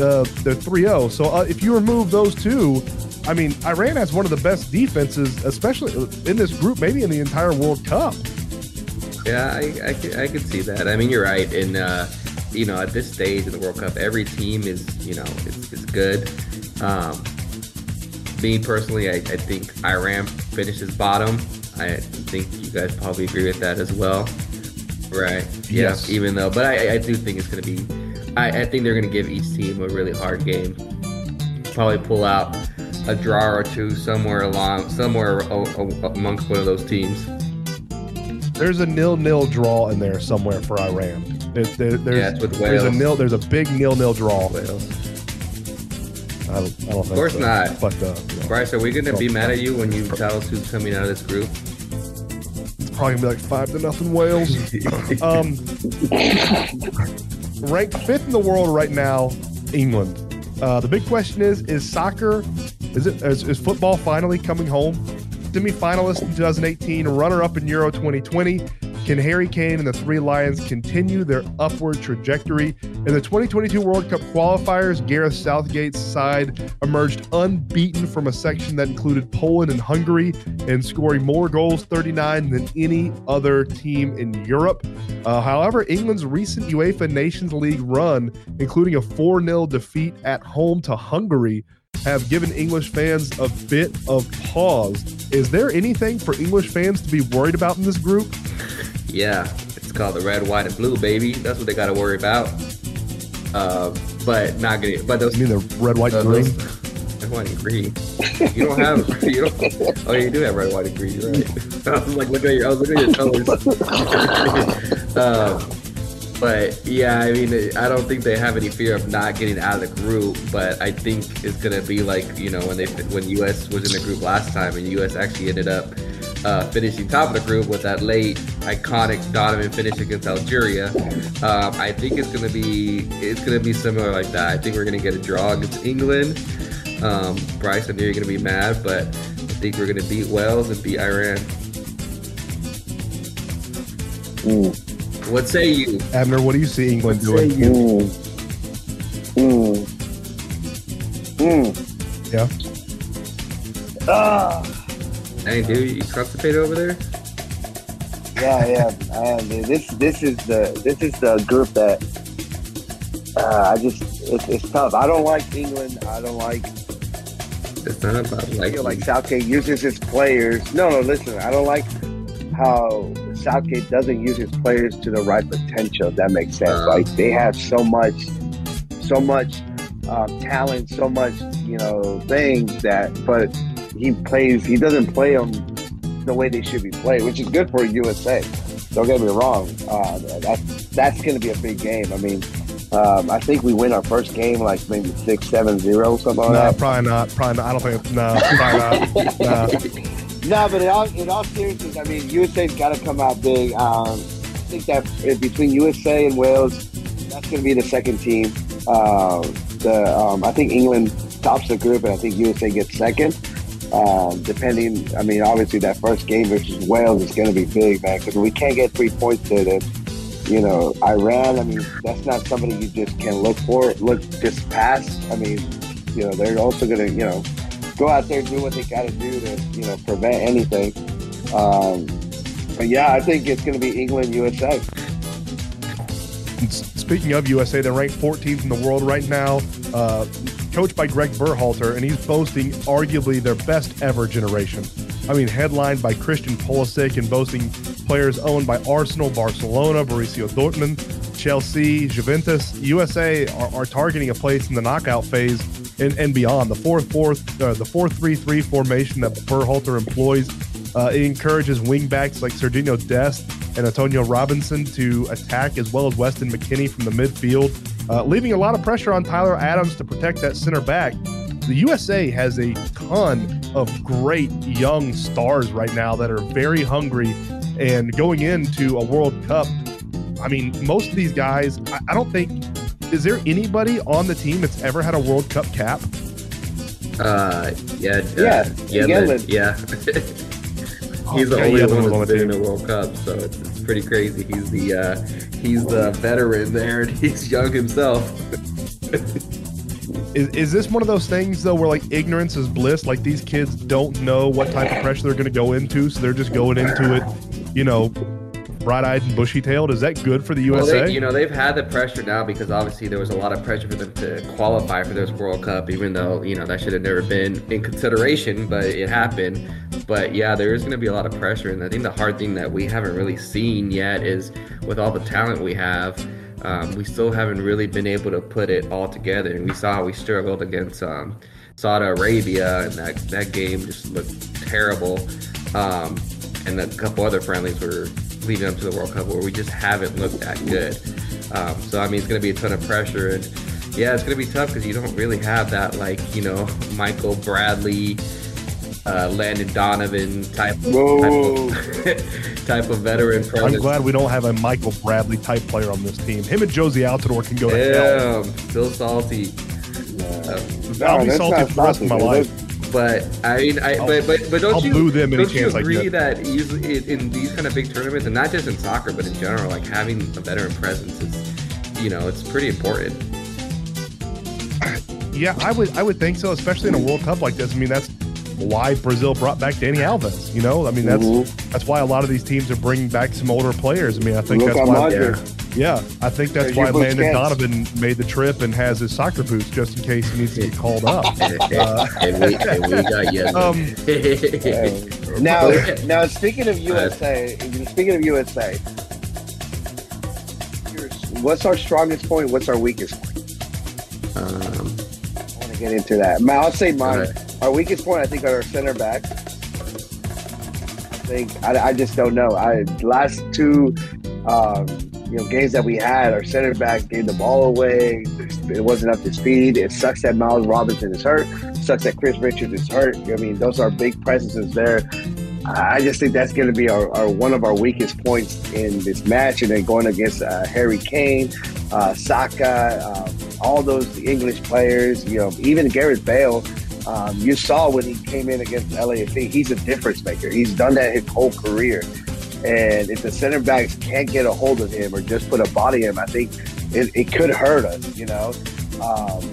uh, they're 3-0. So uh, if you remove those two, I mean, Iran has one of the best defenses, especially in this group, maybe in the entire World Cup. Yeah, I, I, could, I could see that. I mean, you're right. And, uh, you know, at this stage in the World Cup, every team is, you know, is, is good. Um, me personally, I, I think Iran finishes bottom. I think you guys probably agree with that as well. Right. Yes. Yeah, even though, but I, I do think it's going to be, I, I think they're going to give each team a really hard game. Probably pull out a draw or two somewhere along, somewhere amongst one of those teams. There's a nil-nil draw in there somewhere for Iran. There, there, there's, yeah, there's a nil. There's a big nil-nil draw. Wales. I don't, I don't of course so. not. Uh, you know, Bryce, are we going to be mad at you when you tell us who's coming out of this group? It's probably going to be like five to nothing Wales. um, ranked fifth in the world right now, England. Uh, the big question is: Is soccer? Is it? Is, is football finally coming home? Semi-finalist in 2018, runner-up in Euro 2020 can Harry Kane and the Three Lions continue their upward trajectory? In the 2022 World Cup qualifiers, Gareth Southgate's side emerged unbeaten from a section that included Poland and Hungary and scoring more goals, 39, than any other team in Europe. Uh, however, England's recent UEFA Nations League run, including a 4 0 defeat at home to Hungary, have given English fans a bit of pause. Is there anything for English fans to be worried about in this group? Yeah, it's called the red, white, and blue, baby. That's what they got to worry about. Uh, but not getting. But those. You mean the red, white, and green? Red, white, and green. You don't have. You don't. Oh, you do have red, white, and green. Right. I was like, look at your. I was looking at your colors. um, but yeah, I mean, I don't think they have any fear of not getting out of the group. But I think it's gonna be like you know when they when US was in the group last time and US actually ended up uh, finishing top of the group with that late iconic Donovan finish against Algeria. Um, I think it's gonna be it's gonna be similar like that. I think we're gonna get a draw against England. Um, Bryce, I know you're gonna be mad, but I think we're gonna beat Wales and beat Iran. Mm. What say you, Abner? What do you see England what doing? Mm. Mm. Yeah. Ah. Hey, dude, you constipated over there? Yeah, yeah, I am. Dude. This this is the this is the group that uh, I just it's, it's tough. I don't like England. I don't like. It's not about like. I feel like Southgate uses his players. No, no. Listen, I don't like how Southgate doesn't use his players to the right potential. That makes sense. Uh, like they have so much, so much uh, talent, so much you know things that, but he plays. He doesn't play them the way they should be played, which is good for USA. Don't get me wrong. Uh, that's that's going to be a big game. I mean, um, I think we win our first game like maybe six, seven, zero, something like no, that. probably not. Probably not. I don't think. No, probably not. no. no, but in all, in all seriousness, I mean, USA's got to come out big. Um, I think that between USA and Wales, that's going to be the second team. Uh, the um, I think England tops the group, and I think USA gets second. Um, depending, I mean, obviously that first game versus Wales is going to be big, man, because we can't get three points there. Then, you know, Iran, I mean, that's not somebody you just can look for, look just past. I mean, you know, they're also going to, you know, go out there do what they got to do to, you know, prevent anything. Um, but yeah, I think it's going to be England, USA. Speaking of USA, they're ranked 14th in the world right now. Uh, coached by Greg Berhalter, and he's boasting arguably their best ever generation. I mean, headlined by Christian Pulisic and boasting players owned by Arsenal, Barcelona, Borussia Dortmund, Chelsea, Juventus. USA are, are targeting a place in the knockout phase and, and beyond. The fourth, fourth, uh, the four-three-three formation that Berhalter employs uh, it encourages wingbacks like Sergiño Dest and Antonio Robinson to attack, as well as Weston McKennie from the midfield uh, leaving a lot of pressure on Tyler Adams to protect that center back. The USA has a ton of great young stars right now that are very hungry and going into a World Cup. I mean, most of these guys, I, I don't think, is there anybody on the team that's ever had a World Cup cap? Uh, yeah, uh, yeah, yeah, yeah. he's the only one that's been in a World Cup, so it's, it's pretty crazy. He's the uh, he's the veteran there, and he's young himself. is, is this one of those things though where like ignorance is bliss? Like these kids don't know what type of pressure they're going to go into, so they're just going into it, you know, bright-eyed and bushy-tailed. Is that good for the USA? Well, they, you know, they've had the pressure now because obviously there was a lot of pressure for them to qualify for this World Cup, even though you know that should have never been in consideration, but it happened. But yeah, there is going to be a lot of pressure, and I think the hard thing that we haven't really seen yet is with all the talent we have um, we still haven't really been able to put it all together. And we saw how we struggled against um, Saudi Arabia, and that, that game just looked terrible. Um, and a couple other friendlies were leading up to the World Cup where we just haven't looked that good. Um, so, I mean, it's going to be a ton of pressure. And yeah, it's going to be tough because you don't really have that, like, you know, Michael Bradley uh, Landon Donovan type, type of, type of veteran presence. I'm glad we don't have a Michael Bradley type player on this team. Him and Jozy Altidore can go to hell. Still salty. Uh, I'll be salty for the rest of my life. But I mean, I but but, but don't I'll you boo them don't you agree that usually in these kind of big tournaments, and not just in soccer, but in general, like having a veteran presence is, you know, it's pretty important. Yeah, I would I would think so, especially in a World Cup like this. I mean, that's why Brazil brought back Dani Alves. You know, I mean that's mm-hmm. that's why a lot of these teams are bringing back some older players. I mean, I think Look that's why. Yeah, I think that's why Landon Donovan made the trip and has his soccer boots just in case he needs to get called up. uh, and, we, and we got um, now, now speaking of USA, speaking of USA, what's our strongest point? What's our weakest point? Um, I want to get into that. I'll say mine. Our weakest point, I think, are our center backs. I think I, I just don't know. I last two um, you know games that we had, our center back gave the ball away. It wasn't up to speed. It sucks that Miles Robinson is hurt. It sucks that Chris Richards is hurt. I mean, those are big presences there. I just think that's going to be our, our, one of our weakest points in this match, and then going against uh, Harry Kane, uh, Saka, uh, all those English players. You know, even Gareth Bale um, you saw when he came in against LAFC, he's a difference maker. He's done that his whole career. And if the center backs can't get a hold of him or just put a body in him, I think it, it could hurt us, you know. Um,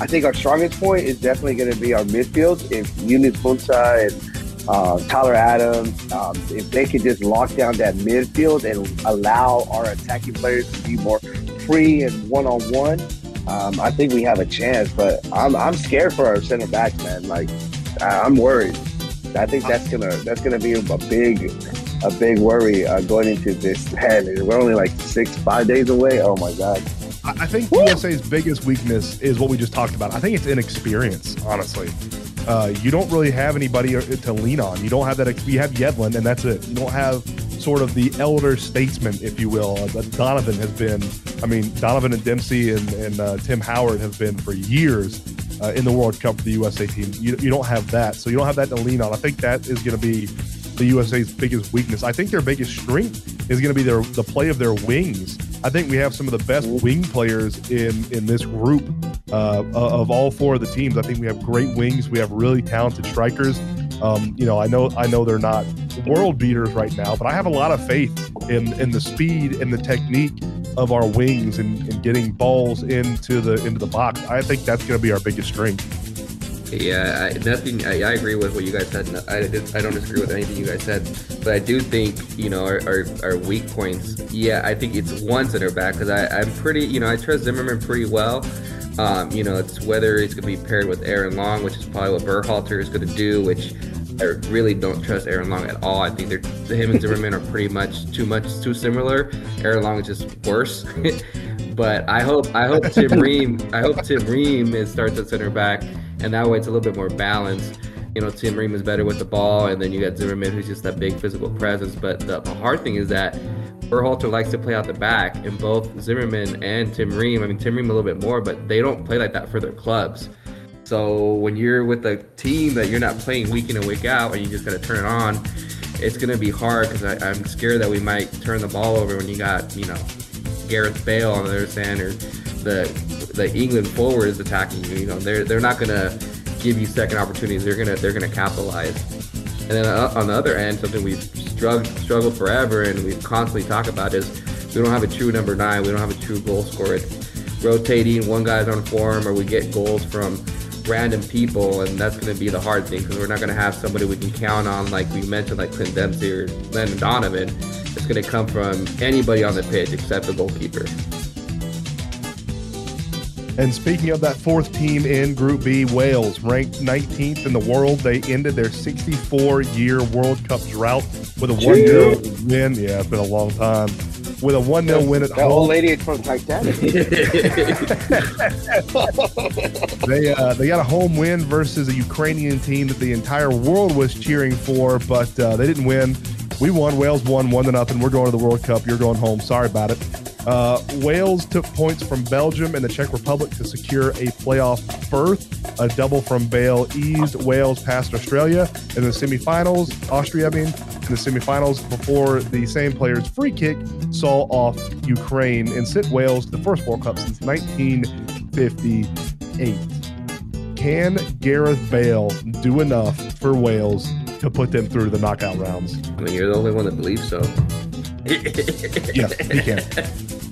I think our strongest point is definitely going to be our midfield. If Yunus Musah and uh, Tyler Adams, um, if they could just lock down that midfield and allow our attacking players to be more free and one on one, I think we have a chance, but I'm, I'm scared for our center backs, man. Like I'm worried. I think that's gonna that's gonna be a big a big worry uh, going into this. Man, we're only like six five days away. Oh my god. I think Woo! USA's biggest weakness is what we just talked about. I think it's inexperience, honestly. Uh, you don't really have anybody to lean on. You don't have that. You have Yedlin, and that's it. You don't have sort of the elder statesman, if you will, uh, Donovan has been. I mean, Donovan and Dempsey and, and uh, Tim Howard have been for years uh, in the World Cup for the USA team. You, you don't have that, so you don't have that to lean on. I think that is going to be the USA's biggest weakness. I think their biggest strength is going to be their the play of their wings. I think we have some of the best wing players in in this group uh, of all four of the teams. I think we have great wings. We have really talented strikers. Um, you know, I know I know they're not world beaters right now, but I have a lot of faith in in the speed and the technique of our wings and, and getting balls into the into the box. I think that's going to be our biggest strength. Yeah, I, nothing. I, I, agree with what you guys said. I, I don't disagree with anything you guys said, but I do think you know our, our, our weak points. Yeah, I think it's one center back because I'm pretty. You know, I trust Zimmerman pretty well. Um, you know, it's whether he's going to be paired with Aaron Long, which is probably what Berhalter is going to do, which I really don't trust Aaron Long at all. I think they're him and Zimmerman are pretty much too much too similar. Aaron Long is just worse. but I hope I hope Tim Ream I hope Tim Ream is starts at center back, and that way it's a little bit more balanced. You know, Tim Ream is better with the ball, and then you got Zimmerman, who's just that big physical presence. But the, the hard thing is that Berhalter likes to play out the back, and both Zimmerman and Tim Ream. I mean, Tim Ream a little bit more, but they don't play like that for their clubs. So when you're with a team that you're not playing week in and week out, and you just got to turn it on, it's to be hard because I'm scared that we might turn the ball over when you got you know Gareth Bale on the other or the the England forward is attacking you. You know they're they're not to give you second opportunities. They're gonna they're gonna capitalize. And then uh, on the other end, something we've struggled struggled forever and we've constantly talk about is we don't have a true number nine. We don't have a true goal scorer. rotating, one guy's on form, or we get goals from random people, and that's going to be the hard thing because we're not going to have somebody we can count on, like we mentioned, like Clint Dempsey or Landon Donovan. It's going to come from anybody on the pitch except the goalkeeper. And speaking of that fourth team in Group B, Wales, ranked 19th in the world. They ended their 64 year World Cup drought with a 1 0 win. Yeah, it's been a long time. With a 1 0 win at That home. old lady from Titanic. They uh, they got a home win versus a Ukrainian team that the entire world was cheering for, but uh, they didn't win. We won. Wales won one to nothing. We're going to the World Cup. You're going home. Sorry about it. Uh, Wales took points from Belgium and the Czech Republic to secure a playoff berth. A double from Bale eased Wales past Australia in the semifinals. Austria, I mean, in the semifinals before the same player's free kick saw off Ukraine and sent Wales to the first World Cup since 1958. Can Gareth Bale do enough for Wales to put them through the knockout rounds? I mean, you're the only one that believes so. Yes, he can.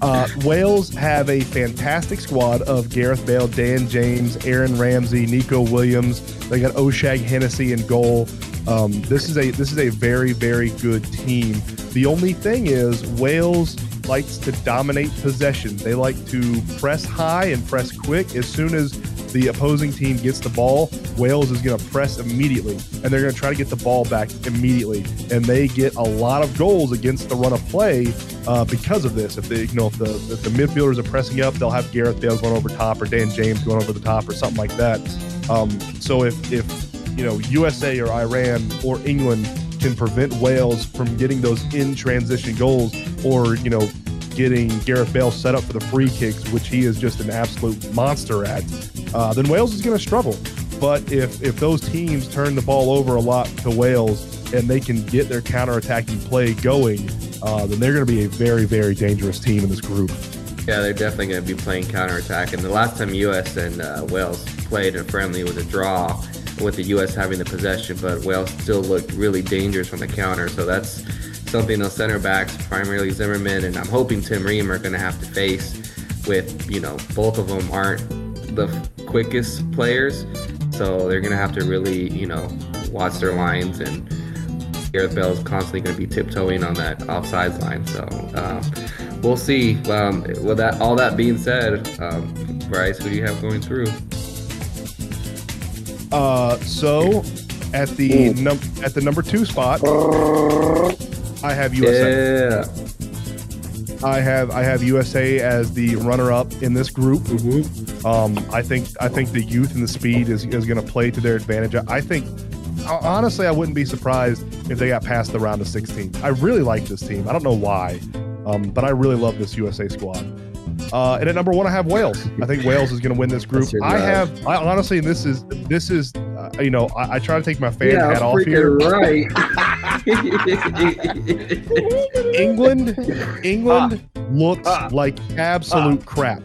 Uh, Wales have a fantastic squad of Gareth Bale, Dan James, Aaron Ramsey, Neco Williams. They got Oshag Hennessey in goal. Um, this is a this is a very very good team. The only thing is Wales likes to dominate possession. They like to press high and press quick. As soon as the opposing team gets the ball, Wales is going to press immediately, and they're going to try to get the ball back immediately. And they get a lot of goals against the run of play uh, because of this. If they, you know, if the if the midfielders are pressing up, they'll have Gareth Bale going over top or Dan James going over the top or something like that. Um, so if if you know USA or Iran or England can prevent Wales from getting those in transition goals or you know getting Gareth Bale set up for the free kicks, which he is just an absolute monster at, uh, then Wales is going to struggle. But if if those teams turn the ball over a lot to Wales and they can get their counterattacking play going, uh, then they're going to be a very very dangerous team in this group. Yeah, they're definitely going to be playing counterattack. And the last time U.S. and uh, Wales played a friendly was a draw, with the U.S. having the possession, but Wales still looked really dangerous from the counter. So that's something those center backs, primarily Zimmerman, and I'm hoping Tim Ream are going to have to face. With you know, both of them aren't the quickest players, so they're going to have to really you know watch their lines and. Gareth Bale is constantly going to be tiptoeing on that offsides line, so um, we'll see. Um, with that, all that being said, um, Bryce, who do you have going through? Uh, so at the num- at the number two spot, I have USA. Yeah. I have I have USA as the runner up in this group. Mm-hmm. Um, I think I think the youth and the speed is, is going to play to their advantage. I think honestly, I wouldn't be surprised if they got past the round of 16. I really like this team. I don't know why, um, but I really love this USA squad. Uh, and at number one, I have Wales. I think Wales is going to win this group. I have, I honestly, and this is this is, uh, you know, I, I try to take my fan Yeah, hat off here. right. England, England looks Ah. like absolute crap.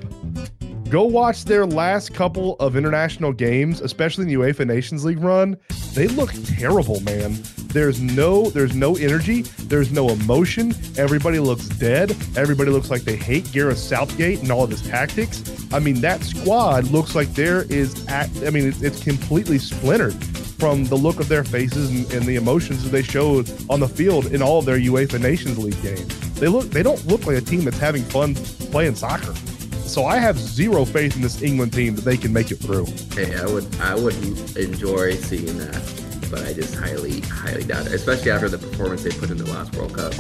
Go watch their last couple of international games, especially in the UEFA Nations League run. They look terrible, man. There's no there's no energy, there's no emotion. Everybody looks dead. Everybody looks like they hate Gareth Southgate and all of his tactics. I mean, that squad looks like there is act, I mean, it's, it's completely splintered from the look of their faces and, and the emotions that they showed on the field in all of their UEFA Nations League games. They look they don't look like a team that's having fun playing soccer. So I have zero faith in this England team that they can make it through. Hey, I would I would enjoy seeing that, but I just highly highly doubt it, especially after the performance they put in the last World Cup.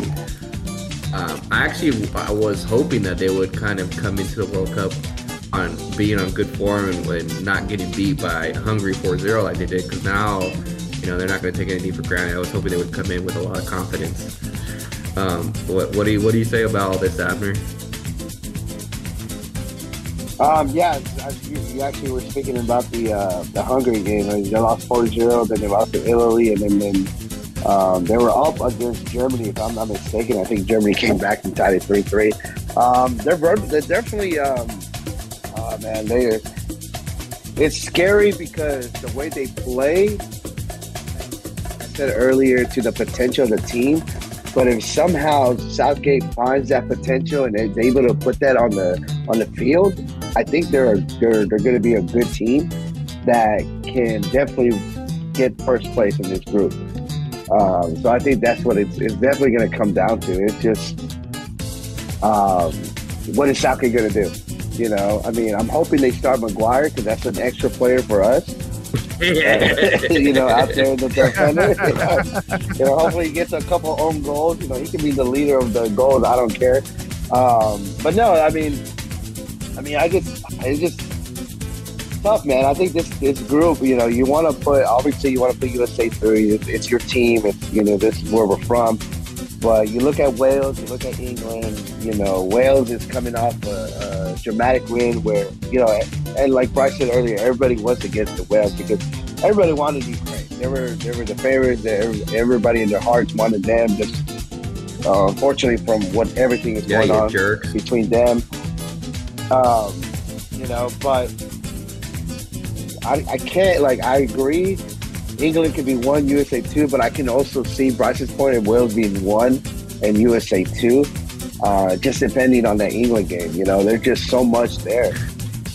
Um, I actually I was hoping that they would kind of come into the World Cup on being on good form and, and not getting beat by Hungary 4-0 like they did, because now you know they're not going to take anything for granted. I was hoping they would come in with a lot of confidence. Um, what, what do you what do you say about all this, Abner? Um, yeah, you, actually were speaking about the uh, the Hungary game. They lost 4-0, then they lost to Italy, and then, then um, they were up against Germany, if I'm not mistaken. I think Germany came back and tied it 3-3. Um, they're, they're definitely, um, man, they are, it's scary because the way they play, I said earlier, to the potential of the team. But if somehow Southgate finds that potential and is able to put that on the on the field, I think they're they're they're going to be a good team that can definitely get first place in this group. Um, so I think that's what it's, it's definitely going to come down to. It's just um, what is Schalke going to do? You know, I mean, I'm hoping they start Maguire because that's an extra player for us. you know, out there in the defender. you know, hopefully he gets a couple own goals. You know, he can be the leader of the goals. I don't care. Um, but no, I mean, I mean, I just, it's just tough, man. I think this this group, you know, you want to put obviously you want to put USA through. It's, it's your team. It's you know, this is where we're from. But you look at Wales, you look at England. You know, Wales is coming off a, a dramatic win where you know, and, and like Bryce said earlier, everybody was against the Wales because everybody wanted Ukraine. They were they were the favorites. Everybody in their hearts wanted them. Just uh, unfortunately, from what everything is yeah, going on jerk. between them, um, you know, but I, I can't like I agree. England could be one, USA two, but I can also see Bryce's point of Wales being one and USA two. Uh, just depending on that England game, you know, there's just so much there.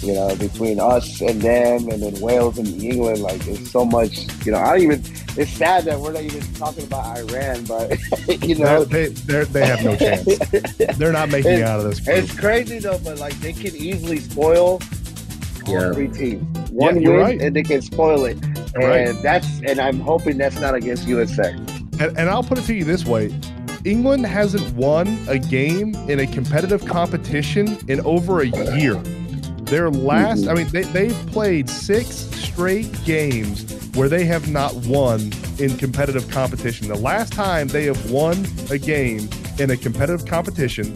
You know, between us and them, and then Wales and England, like there's so much. You know, I don't even. It's sad that we're not even talking about Iran, but you know, they they they have no chance. They're not making it out of this. Group. It's crazy though, but like they can easily spoil Yeah. all three teams. One Yeah, win right. and they can spoil it. You're and right. that's and I'm hoping that's not against USA. And, and I'll put it to you this way England hasn't won a game in a competitive competition in over a year. Their last, Mhm. I mean, they, they've played six straight games where they have not won in competitive competition. The last time they have won a game in a competitive competition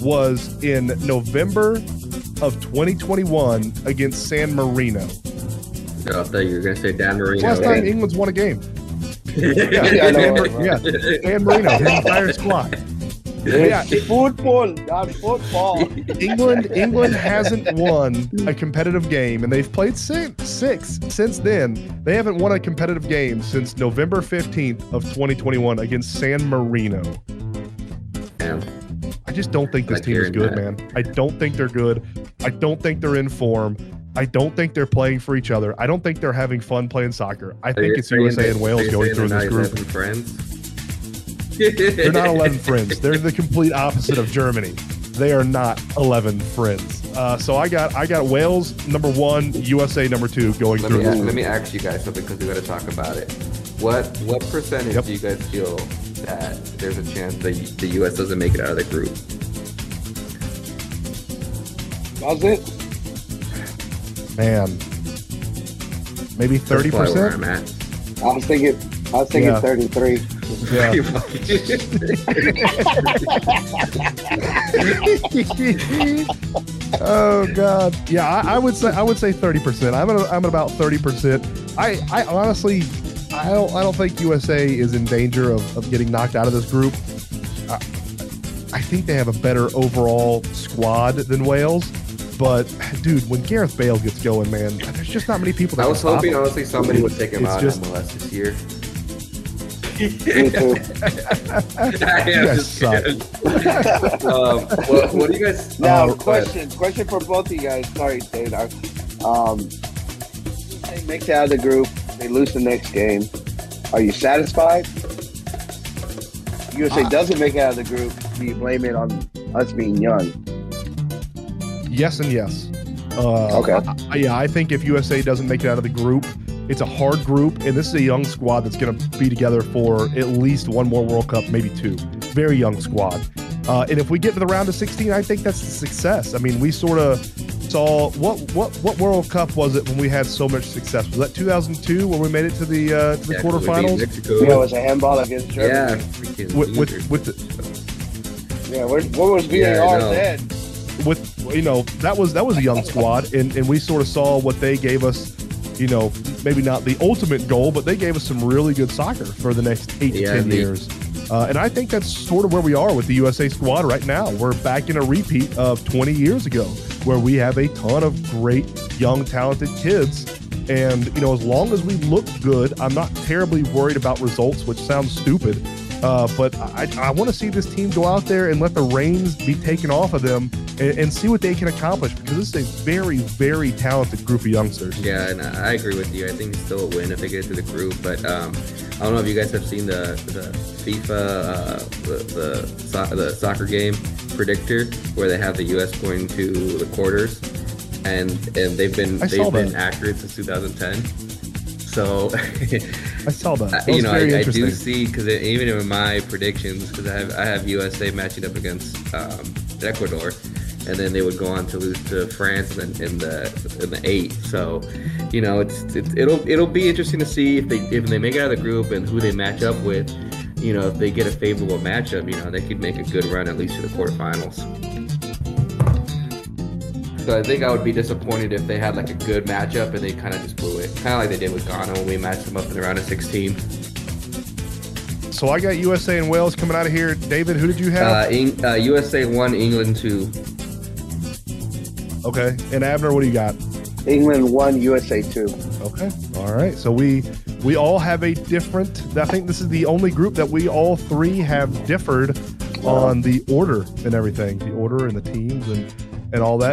was in November of 2021 against San Marino. Oh, I thought you were gonna say Dan Marino. Last time England's won a game. Yeah, Yeah, I know, San, Mar- yeah, San Marino, his entire squad. Yeah. Football, not football. England England hasn't won a competitive game, and they've played six, six since then. They haven't won a competitive game since November 15th of 2021 against San Marino. Damn. I just don't think this Like team is good, that. man. I don't think they're good. I don't think they're in form. I don't think they're playing for each other. I don't think they're having fun playing soccer. I think it's USA that- and Wales going through this group. 11 friends. They're not 11 friends. They're the complete opposite of Germany. They are not 11 friends. Uh, so I got I got Wales number one, USA number two going Let through. me, this ask, let me ask you guys something because we got to talk about it. What what percentage Yep. do you guys feel that there's a chance that the U.S. doesn't make it out of the group? That's it. Man, maybe thirty percent. I'm at. I was thinking I was thinking Yeah. 33. Yeah. oh God. Yeah, I, I would say I would say 30 percent. I'm at I'm at about 30 percent. I I honestly I don't I don't think USA is in danger of, of getting knocked out of this group. I, I think they have a better overall squad than Wales. But dude, when Gareth Bale gets going, man, there's just not many people that I can was stop hoping him. honestly somebody would take him It's out just- in MLS this year. I am guys suck. um, what, what do you guys? Now, Oh, go ahead. question, question for both of you guys. Sorry, Dave. Um, they make it out of the group. They lose the next game. Are you satisfied? USA Uh, doesn't make it out of the group. Do you blame it on us being young? Yes and yes. Uh, Okay. I- I- yeah, I think if USA doesn't make it out of the group, it's a hard group, and this is a young squad that's going to be together for at least one more World Cup, maybe two. Very young squad. Uh, and if we get to the round of 16, I think that's a success. I mean, we sort of saw what what what World Cup was it when we had so much success? Was that 2002 when we made it to the uh, to the Yeah, 'cause we beat quarterfinals? Mexico. Yeah, it was a handball against Germany. Yeah, freaking With, with with the, Yeah, where, where was VAR Yeah, I then? with you know that was that was a young squad and, and we sort of saw what they gave us you know maybe not the ultimate goal but they gave us some really good soccer for the next eight Yeah, to ten years. Uh, and i think that's sort of where we are with the usa squad right now. We're back in a repeat of 20 years ago where we have a ton of great young talented kids. And you know as long as we look good i'm not terribly worried about results which sounds stupid uh, but I, I want to see this team go out there and let the reins be taken off of them and, and see what they can accomplish because this is a very, very talented group of youngsters. Yeah, and I agree with you. I think it's still a win if they get to the group. But um, I don't know if you guys have seen the the FIFA uh, the the, so- the soccer game predictor where they have the U.S. going to the quarters, and and they've been I they've been accurate since 2010. So I saw that. that you know, I, I do see because even in my predictions, because I have I have USA matching up against um, Ecuador, and then they would go on to lose to France in, in the in the eight. So, you know, it's, it's it'll it'll be interesting to see if they if they make it out of the group and who they match up with. You know, if they get a favorable matchup, you know, they could make a good run at least to the quarterfinals. So I think I would be disappointed if they had like a good matchup and they kind of just blew it, kind of like they did with Ghana when we matched them up in the round of 16. So I got USA and Wales coming out of here. David, who did you have? Uh, Eng- uh, USA one, England two. Okay. And Abner, what do you got? England one, USA two. Okay. All right. So we we all have a different. I think this is the only group that we all three have differed on the order and everything, the order and the teams and and all that.